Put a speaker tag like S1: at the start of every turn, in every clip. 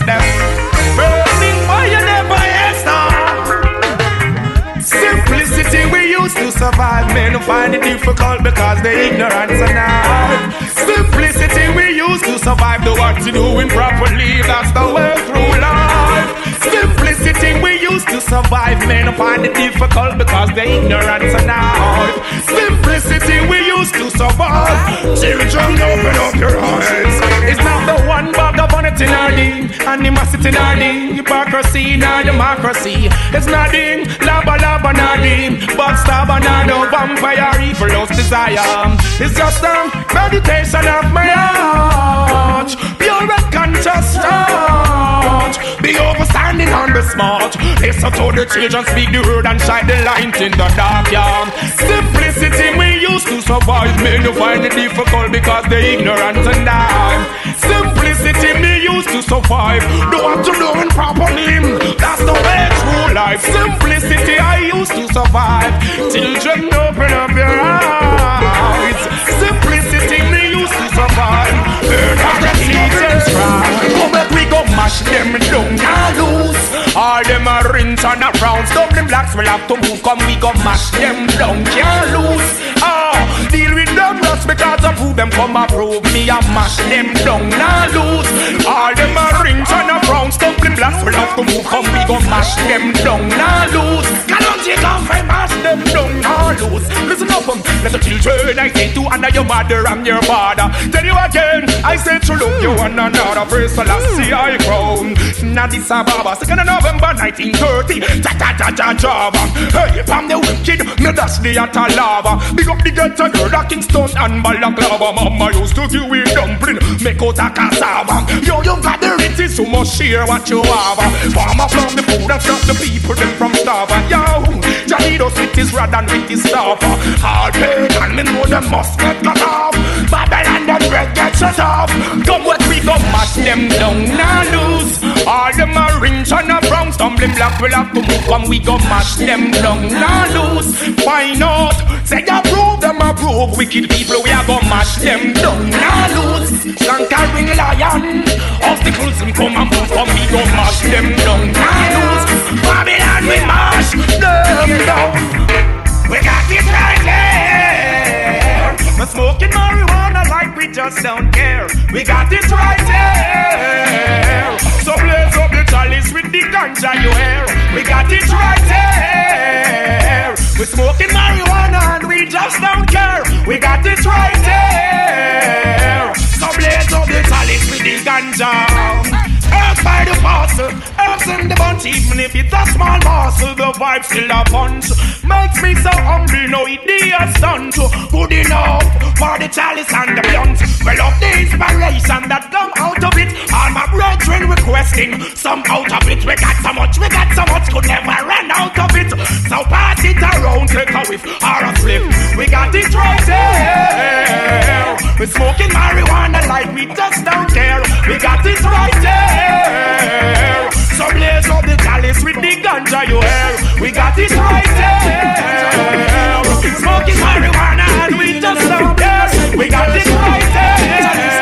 S1: test them. Burning fire never stop. Simplicity we used to survive. Men find it difficult because they ignorance and now. Simplicity we used to survive. The what you doing properly, that's the way through life. Simplicity we used to survive. Men find it difficult because they ignorance and now. Simplicity we used to survive. Children, open up your eyes. It's not the one bag of vanity nor the animosity nor the hypocrisy nor democracy. It's nothing, lava lava the backstabber nor the vampire evil lost desire. It's just a meditation of my heart. Pure and conscious thought. Be overstanding on the smart. Listen to the children speak the word and shine the light in the dark, yeah. Simplicity we used to survive. Men you find it difficult because they ignorant and die. Simplicity me used to survive. Do what you doing properly. That's the way through life. Simplicity I used to survive. Children, open up your eyes. Simplicity me used to survive. The teachers cry. Come back, we go mash them down and loose. All them a rinse and a brown. Stumbling blacks will have to move. Come, we go mash them down, can't lose. Ah, deal with them rust because of who them come approve me. I mash them down and lose. All them a rinse and a brown. Stumbling blacks will have to move. Come, we go mash them down and lose. Cannot take off and mash them down and lose. Listen up, um, let the children I say to under your mother and your father. Tell you again, I say to look you one another. The last see I crown. Now Addis Ababa, second of November 1930. Ja ja ja ja Java. Hey, from the wicked, me dash the atta lava. Big up the ghetto the Kingston and Balaclava. Mama used to give we dumpling, make out a cassava. Yo, you got the riches, so much share what you have. Farmer from the food and stop the people them from starving. Yo, Janido cities rather than with his stuff. All paid and me know them must get cut off. Babylon them bread get shut off. Come what we go mash them down now lose. All them a rinse and a brown stumbling block will have to move. Come we go mash them down now lose. Why not? Say approve them approve. Wicked people we a go mash them down now lose. Conquering lion. Obstacles them come and move. Come we go mash them down now lose. Babylon we mash them down. We got it right there. We're smoking marijuana we just don't care. We got it right there. So blaze up the chalice with the ganja you hear. We got it right there. We're smoking marijuana and we just don't care. We got it right there. So blaze up the chalice with the ganja. Earth by the parcel, in the bunch, even if it's a small morsel, the vibe still a punch. Makes me so hungry, no idea stunt. Good enough for the chalice and the blunt. Well, of the inspiration that come out of it, all my brethren requesting some out of it. We got so much, we got so much, could never run out of it. So pass it around, take a whiff or a flip. We got it right here. We're smoking marijuana like we just don't care. We got it right there. So blaze up the chalice with the ganja you hear. We got it right there. Smoking marijuana and we just don't care. We got it right there.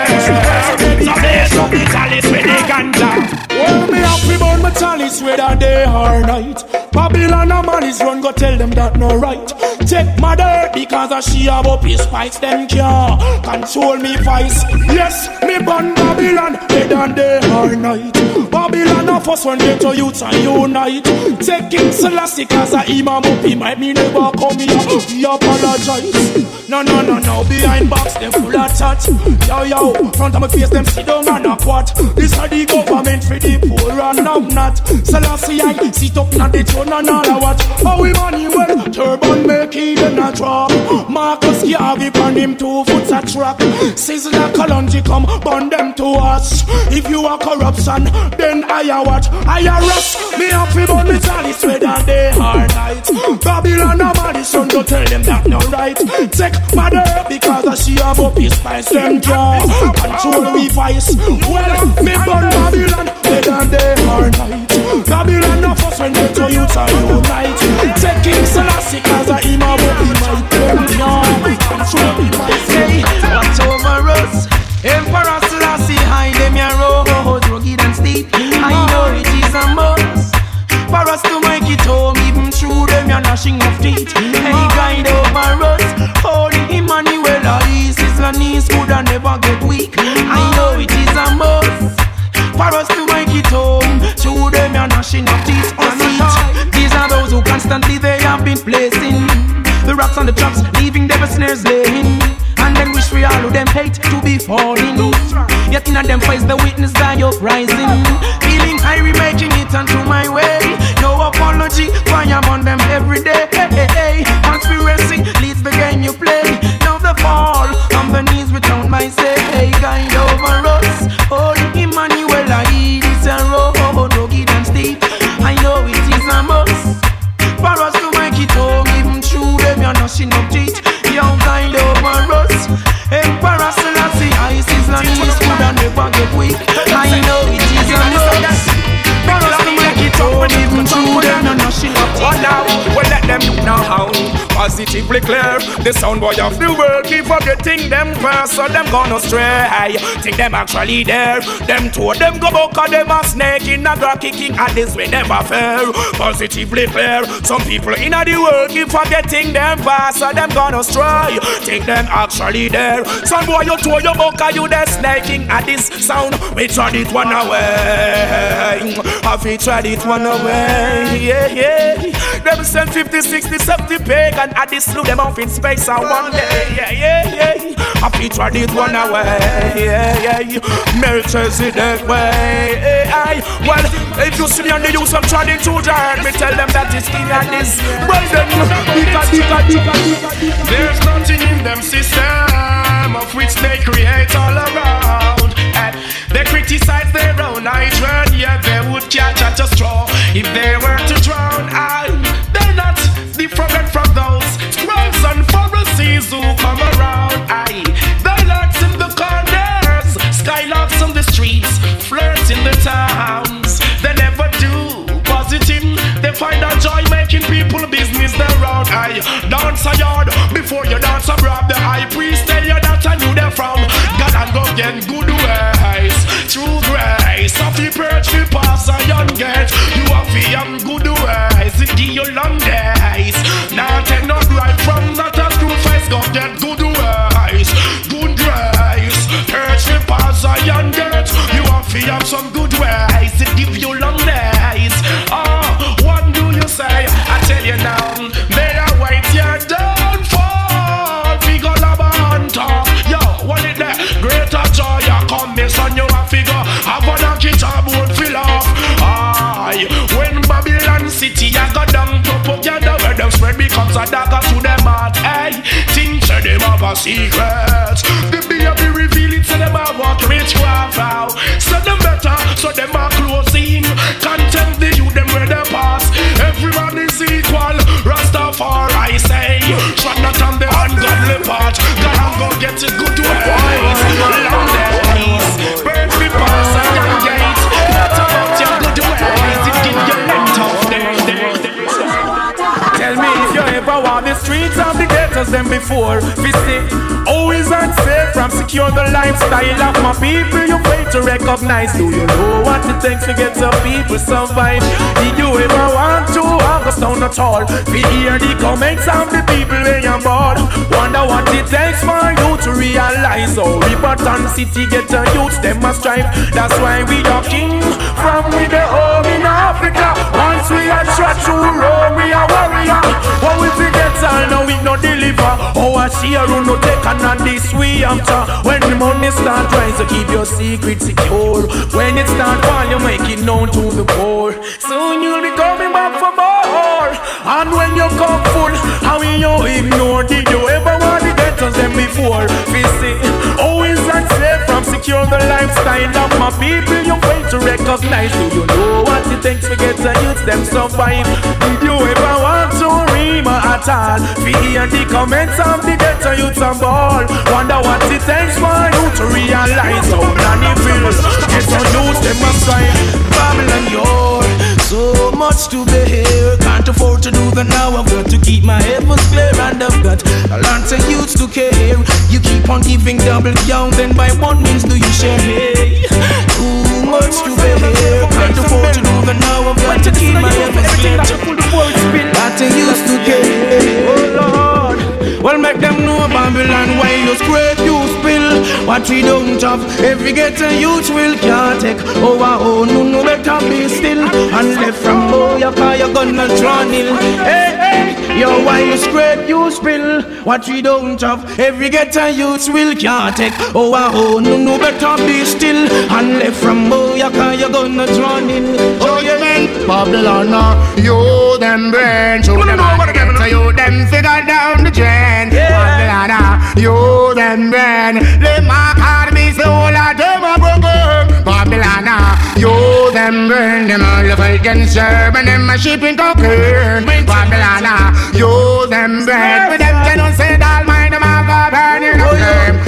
S1: So blaze up the chalice with the ganja.
S2: Well, me happy about my chalice whether day or night. Babylon and man is run, go tell them that no right. Take my because of she up his spikes, them can't control me vice. Yes, me born Babylon, whether day or night. Babylon of us one day to youth and unite. Take King Selassie cause a imam up he might me never come here. We apologize. No, no, no, no, behind box them full of chat. Yo, yo, front of my face them sit down and a quat. This are the government for the poor and I'm not. Selassie I sit up on the throne and all I watch. How we money well, turban make in a drop. Marcus Garvey on him two foot a track. Sizzla Kalonji come, burn them to us. If you are corruption, then I are what? I are rust. Me happy but me chalice whether day or night. Babylon a son to tell them that no right. Take Mother, because she have up his spice them jaw Control we vice. Well, me burn Babylon. Whether day or night. Babylon no fuss when they to you to unite. Take King Selassie cause I him have up his might them jaw Control we vice.
S3: Hey, watch over us. Emperor Selassie hide them your road Rugged and steep.
S2: I know it is a must. For us to make it home Even through them you're gnashing of teeth. Hey I never get weak. I know it is a must for us to make it home. To them, you're gnashing of teeth on each. These are those who constantly they have been placing the rocks on the traps, leaving them snares laying. And then wish we all who them hate to be falling. Yet in them face the witness die uprising. Feeling high, making it onto my way. No apology, fire on them every day. Could have get weak. I
S1: How positively clear. The sound boy of the world keep forgetting them first, so them gonna stray. Think them actually there. Them two them go book of them a snake in a grass kicking at this way never fair. Positively clear. Some people in the world keep forgetting them past, so them gonna stray. Think them actually there. Some boy you two your book of you the snaking at this sound. We tried it one away. Have we tried it one away? Yeah, yeah. Them send 50, 60, 70 pagan at this slew them off in space and one day. Yeah, yeah, yeah. We tried it one away? Yeah, yeah. Melchizedek way. Eh. Well, if you see me on the use of trying to join me, tell them that it's king and this. Well, then, because, because, because, there's nothing in them system of which they create all around. And they criticize their own hydrant, yeah, they would catch at a straw if they were to drown. I, not different from those scrolls and Pharisees who come around. I, they lurks in the corners, skylarks on the streets, flirts in the towns. They never do positive. They find a joy making people business their own. I dance a yard before you dance abroad. The high priest tell you that I knew them from God and go get good ways. True grace, of the have some good ways, to give you long days. Oh, what do you say? I tell you now, better wait your downfall. Figure lava hunter. Yo, what is that? Greater joy, you come, me son, you a figure. Have a donkey job, would fill off. Aye, when Babylon City, I got down to together, where them spread becomes a dagger to them heart. Hey, think say them have a secret. The baby reveal it, so them a walk witchcraft out. So them them a closing. Contempt the youth, them where they pass. Is equal. Rastafari say, shut not on the ungodly part. God go get a good ways. Long days, birds be pass a young gate. Not about your good ways, it give you length of days. days, days. Tell me if you ever walk the streets of the ghettos than before. Visit, always unsafe from secure the lifestyle of my people. To recognize. Do you know what it takes to get some people survive? Did you ever want to August down at all? We hear the comments of the people when you're bored. Wonder what it takes for you to realize. Oh, Riverton City get the youths, them must strive. That's why we are king from with the home in Africa. We are shot to Rome, we are warrior. What we forget all now we no deliver. Oh, I see a run no take and on this we after. When the money start rise, to keep your secret secure. When it start fall, you make it known to the poor. Soon you'll be coming back for more. And when you come full, how will you ignore? Did you ever want the ghettos them before? Visit, always unsafe from secure the lifestyle of my people. You recognize. Do you know what it takes to get the youth them survive? Did you ever want to rima at all? We hear the comments of the ghetto youths and ball. Wonder what it takes for you to realize how nanny feels. Ghetto youths them strive. Babylon, you're so much to bear. Can't afford to do that now. I've got to keep my heavens clear, and I've got a lot of youths to care. You keep on giving double down, then by what means do you share? Too much to bear. Can't afford to do that now. I've got to keep my heavens clear. Lot of youths to care.
S2: Oh Lord, Well, make them know Babylon why you scrape, you. What we don't have, every ghetto youth will can't take. Oh, ah, oh, no, no, better be still. And left from boy, you call you gonna drown ill. Hey, hey, yo, why you scrape, you spill. What we don't have, every ghetto youth will can't take. Oh, oh, no, no, better be still. And left from boy, oh, you call you gonna drown ill. Oh, yeah, man.
S4: Babylon, uh, you them brain. Show them all get to you, them figure down the drain. Babylon, uh, you them brain. They mark hard me so all of them are broken. Babylon, uh, you them burn Them all of against serve and them a shipping cocaine. Babylon, ah. you them brain. With them cannot say that mind them a go burning up them.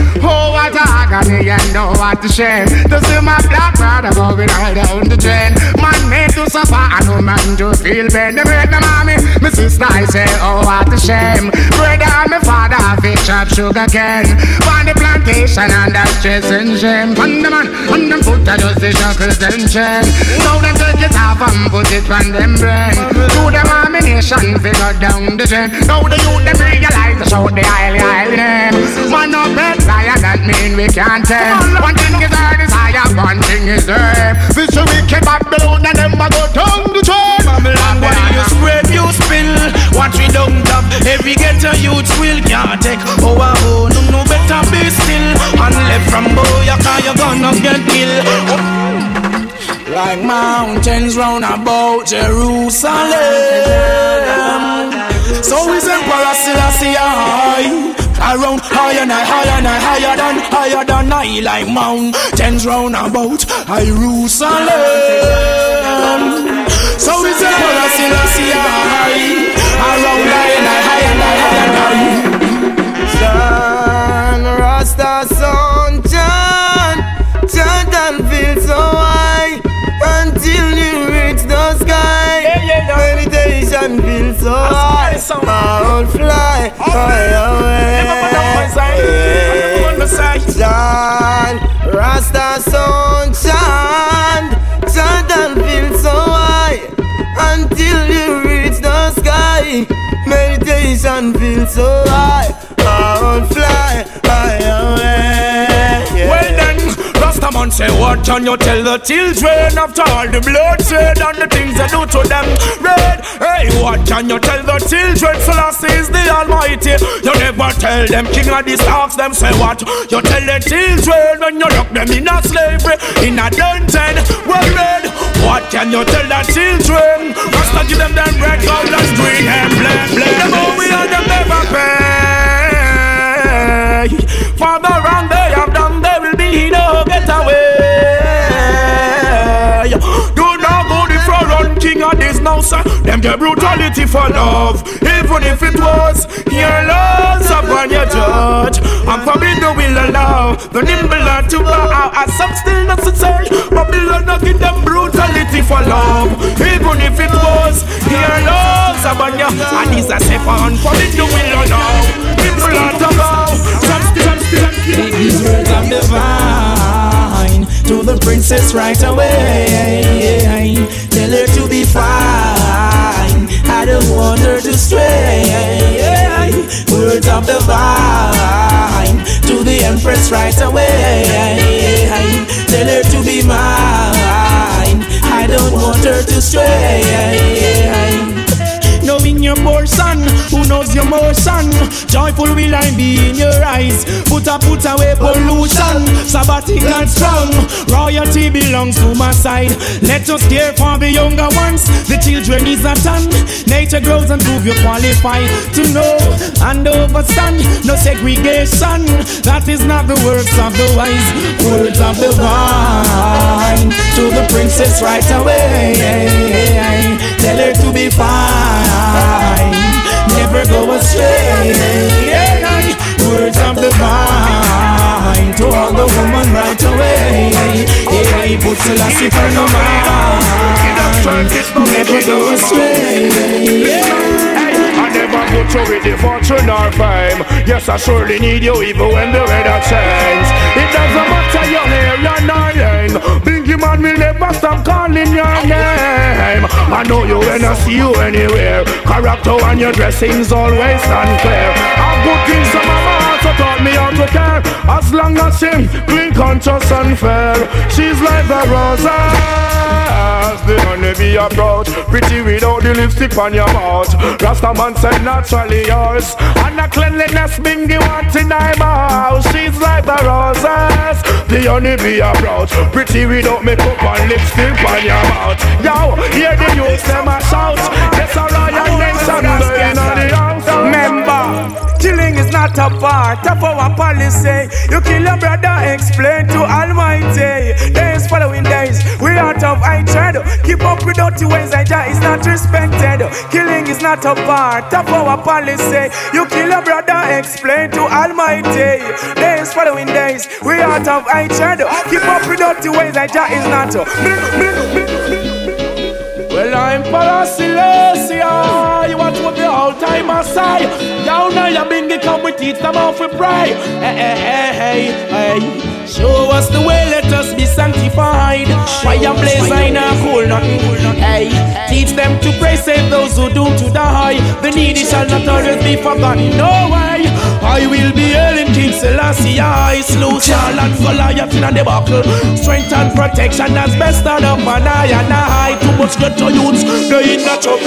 S4: A agony and oh, what a shame. To see my black brother going all down the drain. Man made to suffer and no man to feel pain. They break my mommy, my sister I say oh, what a shame. Brother and my father fish up sugar cane. On the plantation and that stress and shame. On the man, on them foot I just the shackles and chain. Now them take it off and put it on them brain. To them ammunition figure down the drain. Now the youth them realize to shout the highly highly name. Man up bed mean we can't tell. One thing is our desire, one thing is there This a wicked Babylon and them a go down the train
S2: Babylon, why you spread, you spill? What we don't have, every ghetto youth will can't take. Oh, oh, oh, no, no, better be still. And left from boy, you can you gonna get killed? Oh. Like mountains round about Jerusalem. So is Emperor Selassie high Around higher and higher and higher than higher than I like mountains round about Jerusalem. So we the Selassie high around higher and higher and higher than
S3: John Rasta son John John don't feel so high until you reach the sky. Meditation feels so high. I'll fly high away. John, Rasta son, John, John don't feel so high until you reach the sky. Meditation feels so high, I'll fly high away.
S2: Rastaman say what can you tell the children after all the bloodshed and the things they do to them? Red, hey, what can you tell the children? Selassie is the Almighty. You never tell them King of the Stars. Them say what? You tell the children when you lock them in a slavery in a dungeon. Well, red, what can you tell the children? Rasta give them them red, gold, and green and. Them all we and them never pay. For the wrong they have done, they will be no now, sir. Them get brutality for love, even if it was your loss upon your judge. And forbid the will allow the nimble to bow as some still not to say. Babylon not give them brutality for love, even if it was your loss upon your. And is a safe and forbid the will allow. People are to bow. Some still, some still, these words of divine to the princess right away. Of divine to the empress right away. Tell her to be mine. I don't want her to stray. Knowing your who knows your more son. Joyful will I be in your eyes. Put a put away pollution. Sabbatic and strong. Royalty belongs to my side. Let us care for the younger ones. The children is a ton. Nature grows and prove you qualify to know and overstand. No segregation. That is not the works of the wise. Words of the vine. To the princess right away. Tell her to be fine. Never go astray. Words of the vine to all the woman right away. Yeah, put Selassie for no mind. Never go astray.
S4: You with the fortune or fame. Yes, I surely need you even when the weather change. It doesn't matter your hair, your name. Bingy man will never stop calling your name. I know you when I see you anywhere. Character and your dressing's always stand clear. care. As
S2: long as him clean, conscious and fair. She's like the roses, the honeybee approach. Pretty without the lipstick on your mouth. Rasta man said naturally yours, and the cleanliness bingy wants in my mouth. She's like the roses, the honeybee approach. Pretty without makeup and lipstick on your mouth. Yo, hear the youth them a shout. Yes, a royal nation, in the house.
S5: Member. Not a part of our policy. You kill your brother, explain to Almighty. Days following days, we out of hatred. Keep up with dirty ways, and is not respected. Killing is not a part of our policy. You kill your brother, explain to Almighty. Days following days, we out of hatred. Keep up with dirty ways, and is not.
S2: Well, I'm Parasilesia. You want to be all time aside. Down now, you bring come we teach them how to pray. Hey, hey, hey, hey. Show us the way, let us be sanctified. Fire blaze, I know cool nothing. Hey, teach them to pray, save those who doomed to die. The needy shall not always be forgotten. No way. I will be hailing King Selassie. I slew Saul and Goliath in the battle. Strength and protection as best of them, and I and I. Too much good to use, they in the trouble.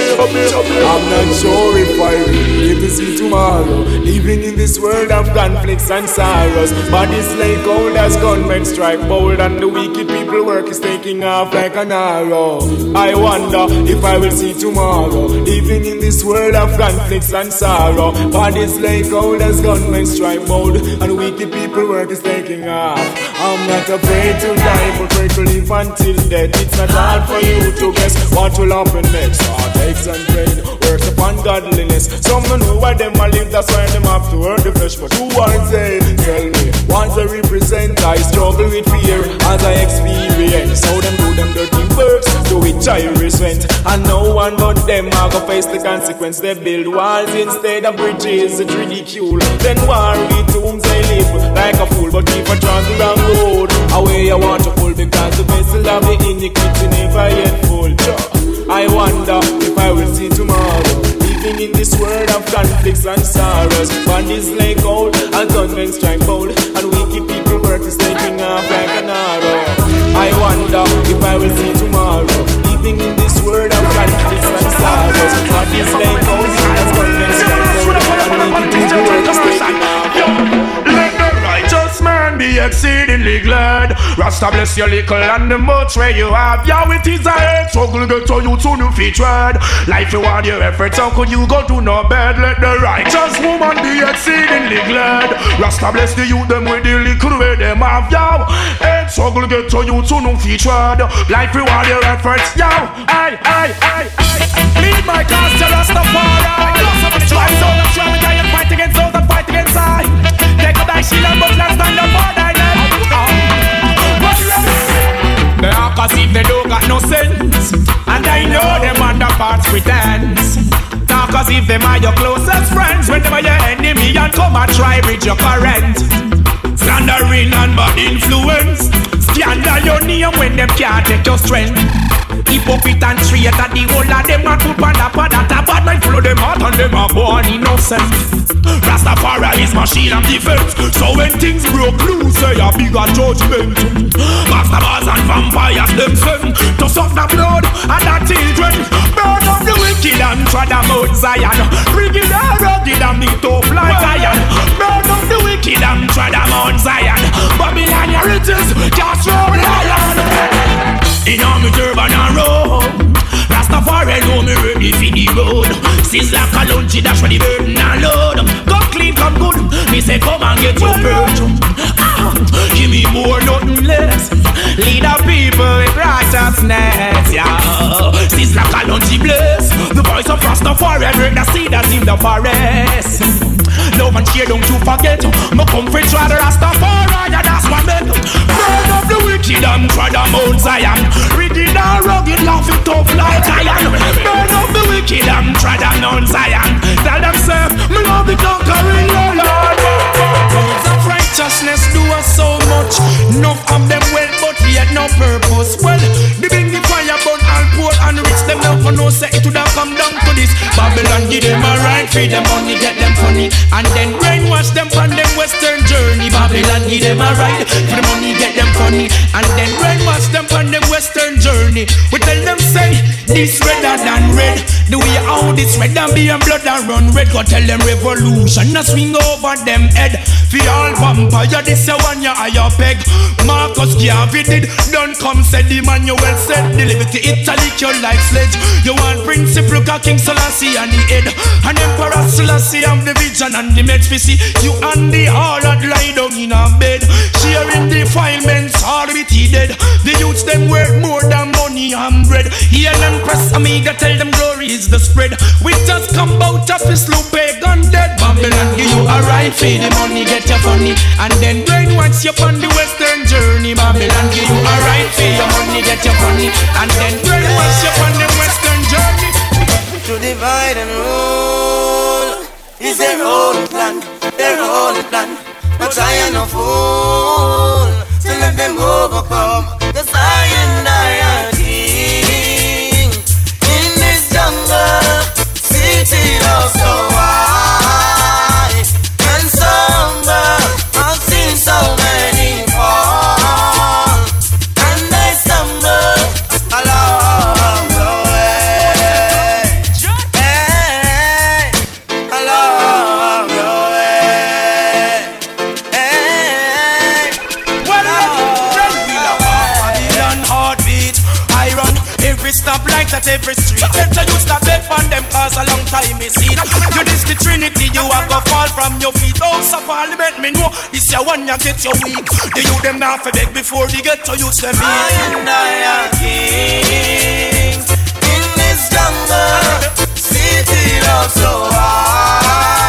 S6: I'm not sure if I will live to see tomorrow. Living in this world of conflicts and sorrows. Bodies lay cold as gunmen strike bold, and the wicked people work is taking off like an arrow. I wonder if I will see tomorrow. Living in this world of conflicts and sorrow. Bodies lay cold as gunmen strike bold, and wicked people work is taking off. I'm not afraid to die, but pray to live until death. It's not hard for you to guess what will happen next. Heartaches and pain, works upon godliness. Some don't know why them a live, that's why them have to earn the flesh. But who wants it? Tell me. Once I represent, I struggle with fear as I experience how them do them works to which I resent. And no one but them are gonna face the consequence. They build walls instead of bridges. It's ridicule. Then war with tombs they live like a fool, but keep a track wrong road. Away I want to pull because the vessel of the iniquity never yet full. I wonder if I will see tomorrow. Living in this world of conflicts and sorrows. Bodies lay cold and gunmen strike bold. And wicked people work is taking off like an arrow.
S2: Rasta bless your little and the much where you have. Yeah, it is a hate struggle get to you to new featured. Life you want your efforts, how could you go to no bed? Let the righteous woman be exceedingly glad. Rasta bless the youth them with the little where them have. Yeah, hate struggle get to you to new featured. Life you want your efforts. Yeah, hey, hey, hey, hey. Lead my cause to Rastafari. Try so I'm strong and fight against those that fight against I. Take up thy shield and buckler, stand up for thy cause if they don't got no sense And I know them underparts pretends Talk as if them are your closest friends When them are your enemy and come and try bridge your current Slandering and bad influence. Scandal your name when them can't take your strength Hypocrite and traitor, the whole of them are put on the pad That a bad mind flow them out and them are born innocent. Rastafari is shield and defense. So when things broke loose, say a bigger judgment. Master bars and vampires them send To suck the blood and the children. Burn up the wicked and tread them out Zion. Bring it and rugged and be tough like iron. Burn up the wicked and tread them out Zion. Babylon your riches, just roll lion in all me turban and robe. Rastafari know me ready for the road. Since like a lunch dash for the burden and load. Come clean, come good. Me say come and get your virtue ah, Give me more, nothing less. Lead the people with righteousness Yeah. Since like a lunch bless. The voice of Rastafari Break the cedars in the forest Love and cheer, don't you forget. For try the Rastafari that's what me Burn up the wicked and try the Mount Zion. Rigid and rugged, laughing tough like iron. Burn up the wicked and try the Mount Zion Babylon give them a right, feed them money, get them funny
S7: And then brainwash them from them western journey. Babylon give them a ride. For the money get them funny. And then brainwash them from them western journey. We tell them say this redder than red. The way how this red and be and blood and run red. Go tell them revolution. Now swing over them head. For all vampire, this a one ya higher peg. Marcus Garvey did. Don't come said the man said. Deliver to Italy, your life sledge. You want principle, King Selassie and the head. And Emperor Selassie have the vision and the meds we see you and the harlot lie down in a bed sharing defilements all with he dead the youths them worth more than money and bread hear them press amiga tell them glory is the spread we just come out of this loop pagan dead Babylon give you a right for the money get your funny. And then brainwash you on the western journey. Babylon give you a right for your money get your funny. And then brainwash you on the western journey.
S3: To divide and rule is their own plan, their own plan. But I am no fool to let them overcome. I and I are king in this jungle, city of so
S7: a long time is seen. You this the Trinity, you are go fall from your feet. Oh, so parliament, me know this your one you get your weak. The you them now for beg before they get to use them
S3: I and I are kings in this jungle, ah. city of so high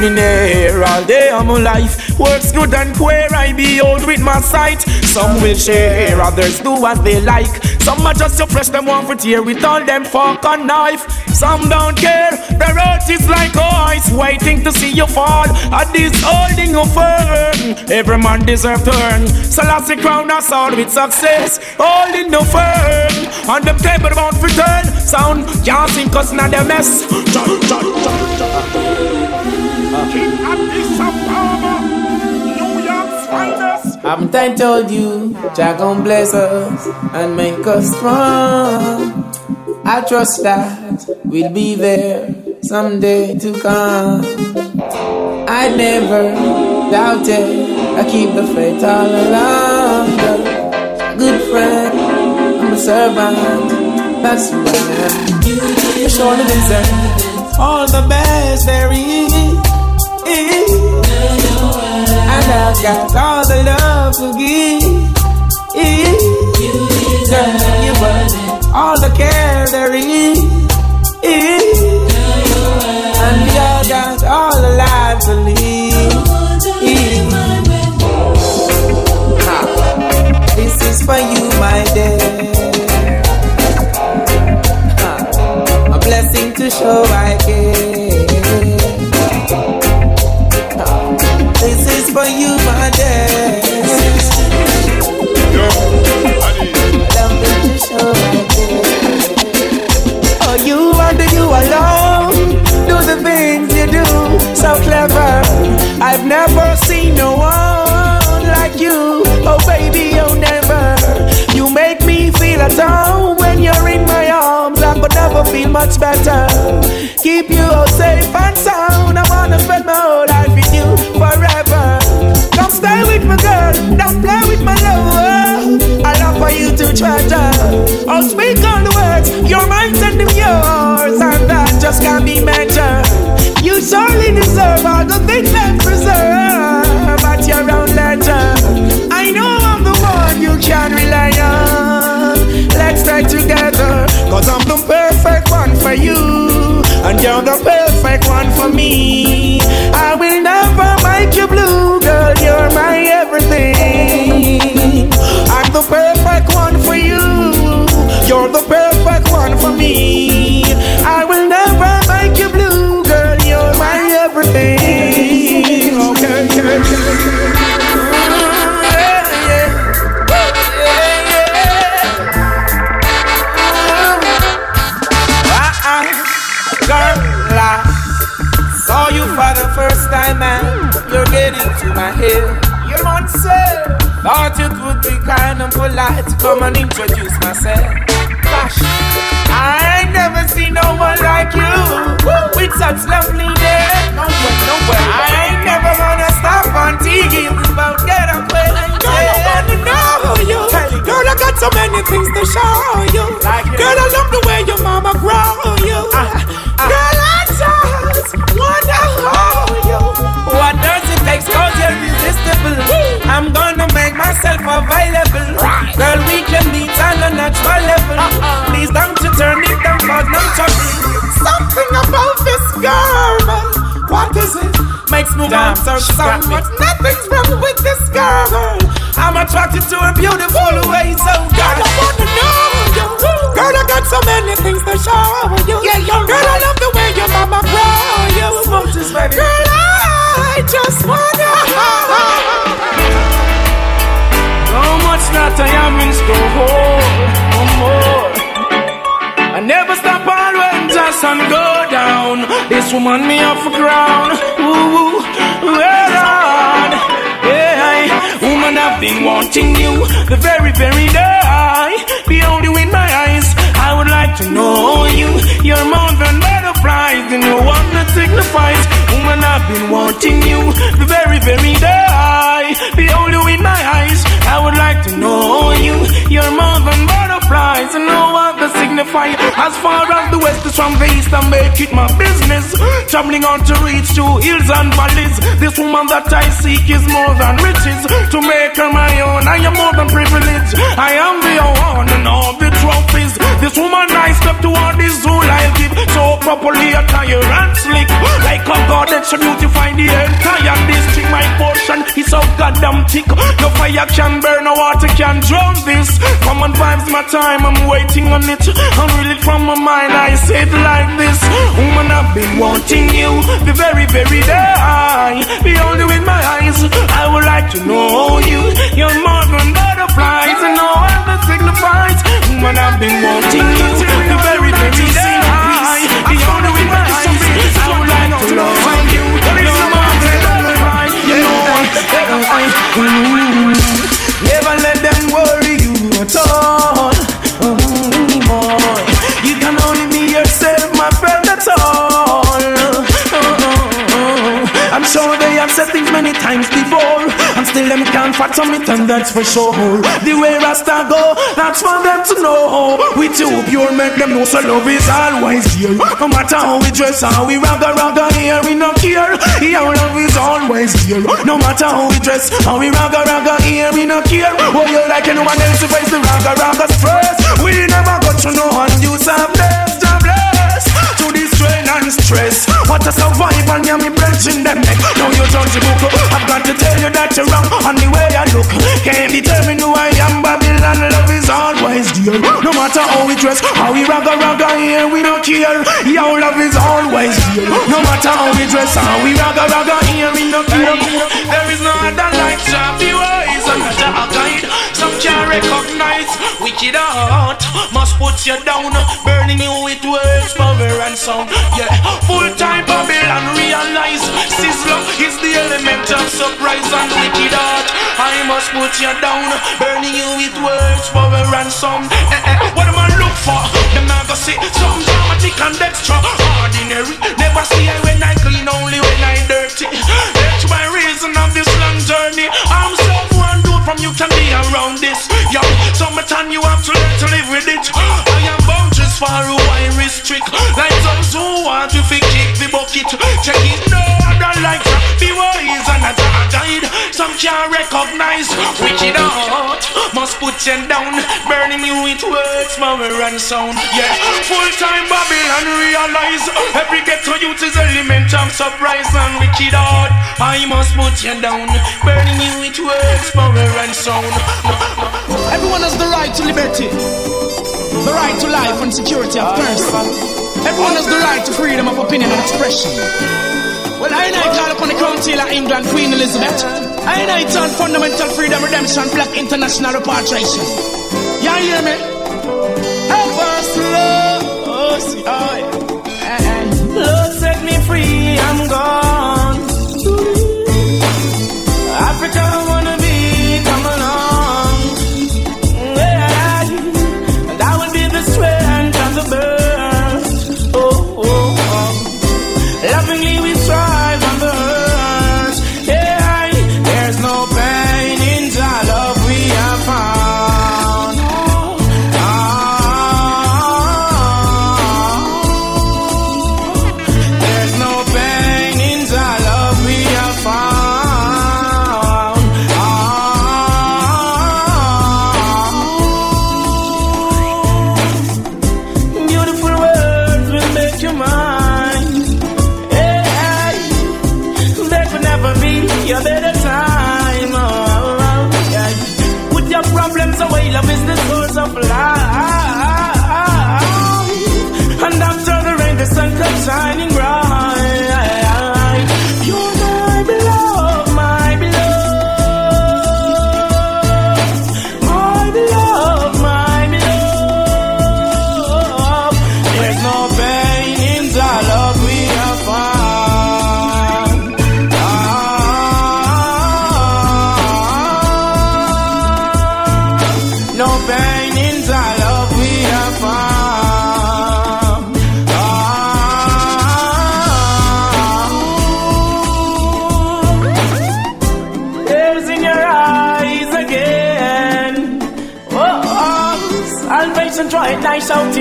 S1: Me there all day of my life. Works good and queer, I be old with my sight. Some will share, others do as they like. Some are just to fresh them one for tear with all them fork and knife. Some don't care, their earth is like ice, waiting to see you fall. At this holding of firm, every man deserve to earn. So last the crown us all with success, holding the firm. On them table bound for turn, sound can't sink us not the mess.
S2: Haven't I told you, Jah gon' bless us and make us strong? I trust that we'll be there someday to come. I never doubted, I keep the faith all along. Good friend, I'm a servant, that's who I am. You surely deserve all the best there is. I've got all the love to give. Girl, you worth all the care there is. And all got all the to. This is for you, my dear. A blessing to show I care. For you, my to show care. Oh, you you alone do the things you do so clever. I've never seen no one like you. Oh, baby, oh, never. You make me feel at home when you're in my arms. I could never feel much better. Keep you all safe and sound. I wanna spend my whole life with you forever. Come stay with my girl. Don't play with my love. I love for you to treasure. I'll speak all the words. Your mind and them yours, and that just can't be measured. You surely deserve all the things that preserve at your own leisure. I know I'm the one you can rely on. Let's stay together, cause I'm the perfect one for you. And you're the perfect one for me. I will never make you blue, girl. You're my everything. I'm the perfect one for you. You're the perfect one for me. I will never make you blue, Makes me want her so much. Nothing's wrong with this girl. I'm attracted to her beautiful way, so girl, I wanna know you. Girl, I got so many things to show you. Yeah, yo, girl, I love the way your mama grow you. Smooches, baby. Girl, I just wanna. So much that I am in store. No more. I never stop all when just sun go down. This woman me off the ground. Ooh, well on. Yeah, woman, I've been wanting you the very, very day I behold you my would like to know you. You're more than butterflies, and you're one that signifies. Woman, I've been wanting you the very, very day I behold you in my eyes. I would like to know you. You're more than butterflies, and know what they signify. As far as the west is from the east, I make it my business. Traveling on to reach to hills and valleys. This woman that I seek is more than riches. To make her my own, I am more than privileged. I am the one and all the trophies. This woman nice, Properly and slick. Like a god that should beautify the entire district. My portion is so goddamn thick. No fire can burn, no water can drown this. Come on, vibes my time, I'm waiting on it. I'm really from my mind, I say it like this. Woman, I've been wanting you the very, very day. Behold you in my eyes. I would like to know you. You're more than butterflies, and all that signifies. Woman, I've been wanting you the very, very day. Eyes. I would like you. Know Never let them worry you at all. You can yourself, my friend, all. Oh, oh, oh, I'm sure they have said things many times before. Still them can't fathom it, and that's for sure. The way Rasta go, that's for them to know. We too pure, make them know so love is always here. No matter how we dress, how we ragga ragga here, we no care. Yeah, love is always here. No matter how we dress, how we ragga ragga here, we no care. Oh, you like anyone else face the ragga ragga stress. We never got to know and you some blessed. To this strain and stress. What a survival, yeah, me branching them neck. Now you judge the book. I've got to tell you that you're wrong on the way I look. Can't determine who I am, Babylon. Love is always dear. No matter how we dress, how we ragga ragga here, we don't care. Your love is always dear. No matter how we dress, how we ragga ragga here, we don't care. There is no other like Chappy Wise, another guide. Can't recognize wicked heart. Must put you down, burning you with words, power and sound. Yeah, full time Babylon realize Sizzla is the element of surprise and wicked heart. I must put you down, burning you with words, power and sound. Eh, eh, what am I look for? Them not gonna say something dramatic and extra ordinary. Never see I can't recognize wicked heart. Must put you down, burning you with words, power and sound. Yeah, full time Babylon realize every ghetto youth is element of surprise and wicked heart. I must put you down, burning you with words, power and sound.
S8: Everyone has the right to liberty, the right to life and security of person. Everyone has the right to freedom of opinion and expression. Well, I I call upon the Crown Tailor England, Queen Elizabeth. I and I turn fundamental freedom, redemption, black international repatriation. Y'all hear me? Help us, Lord. Oh, see, oh,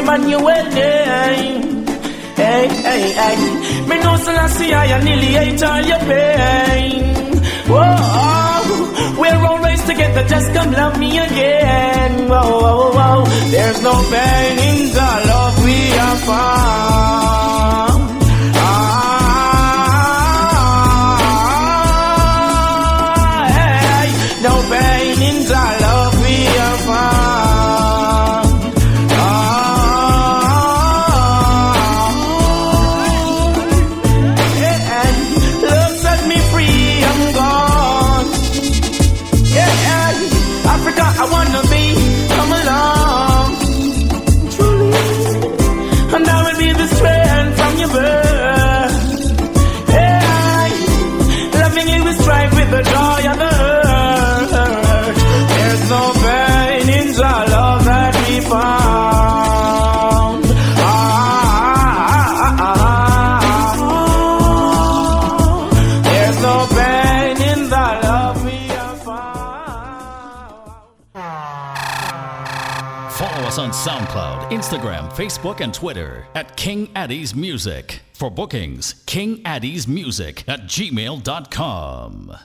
S2: Emmanuel name. Hey, hey, hey. Me know Selassie, I nearly ate all your pain. Whoa, we're always together, just come love me again. Whoa, whoa, whoa. There's no pain in the love we have found. Ah, hey, no pain in the love
S9: Instagram, Facebook, and Twitter at King Addies Music. For bookings, King Addies Music at gmail.com.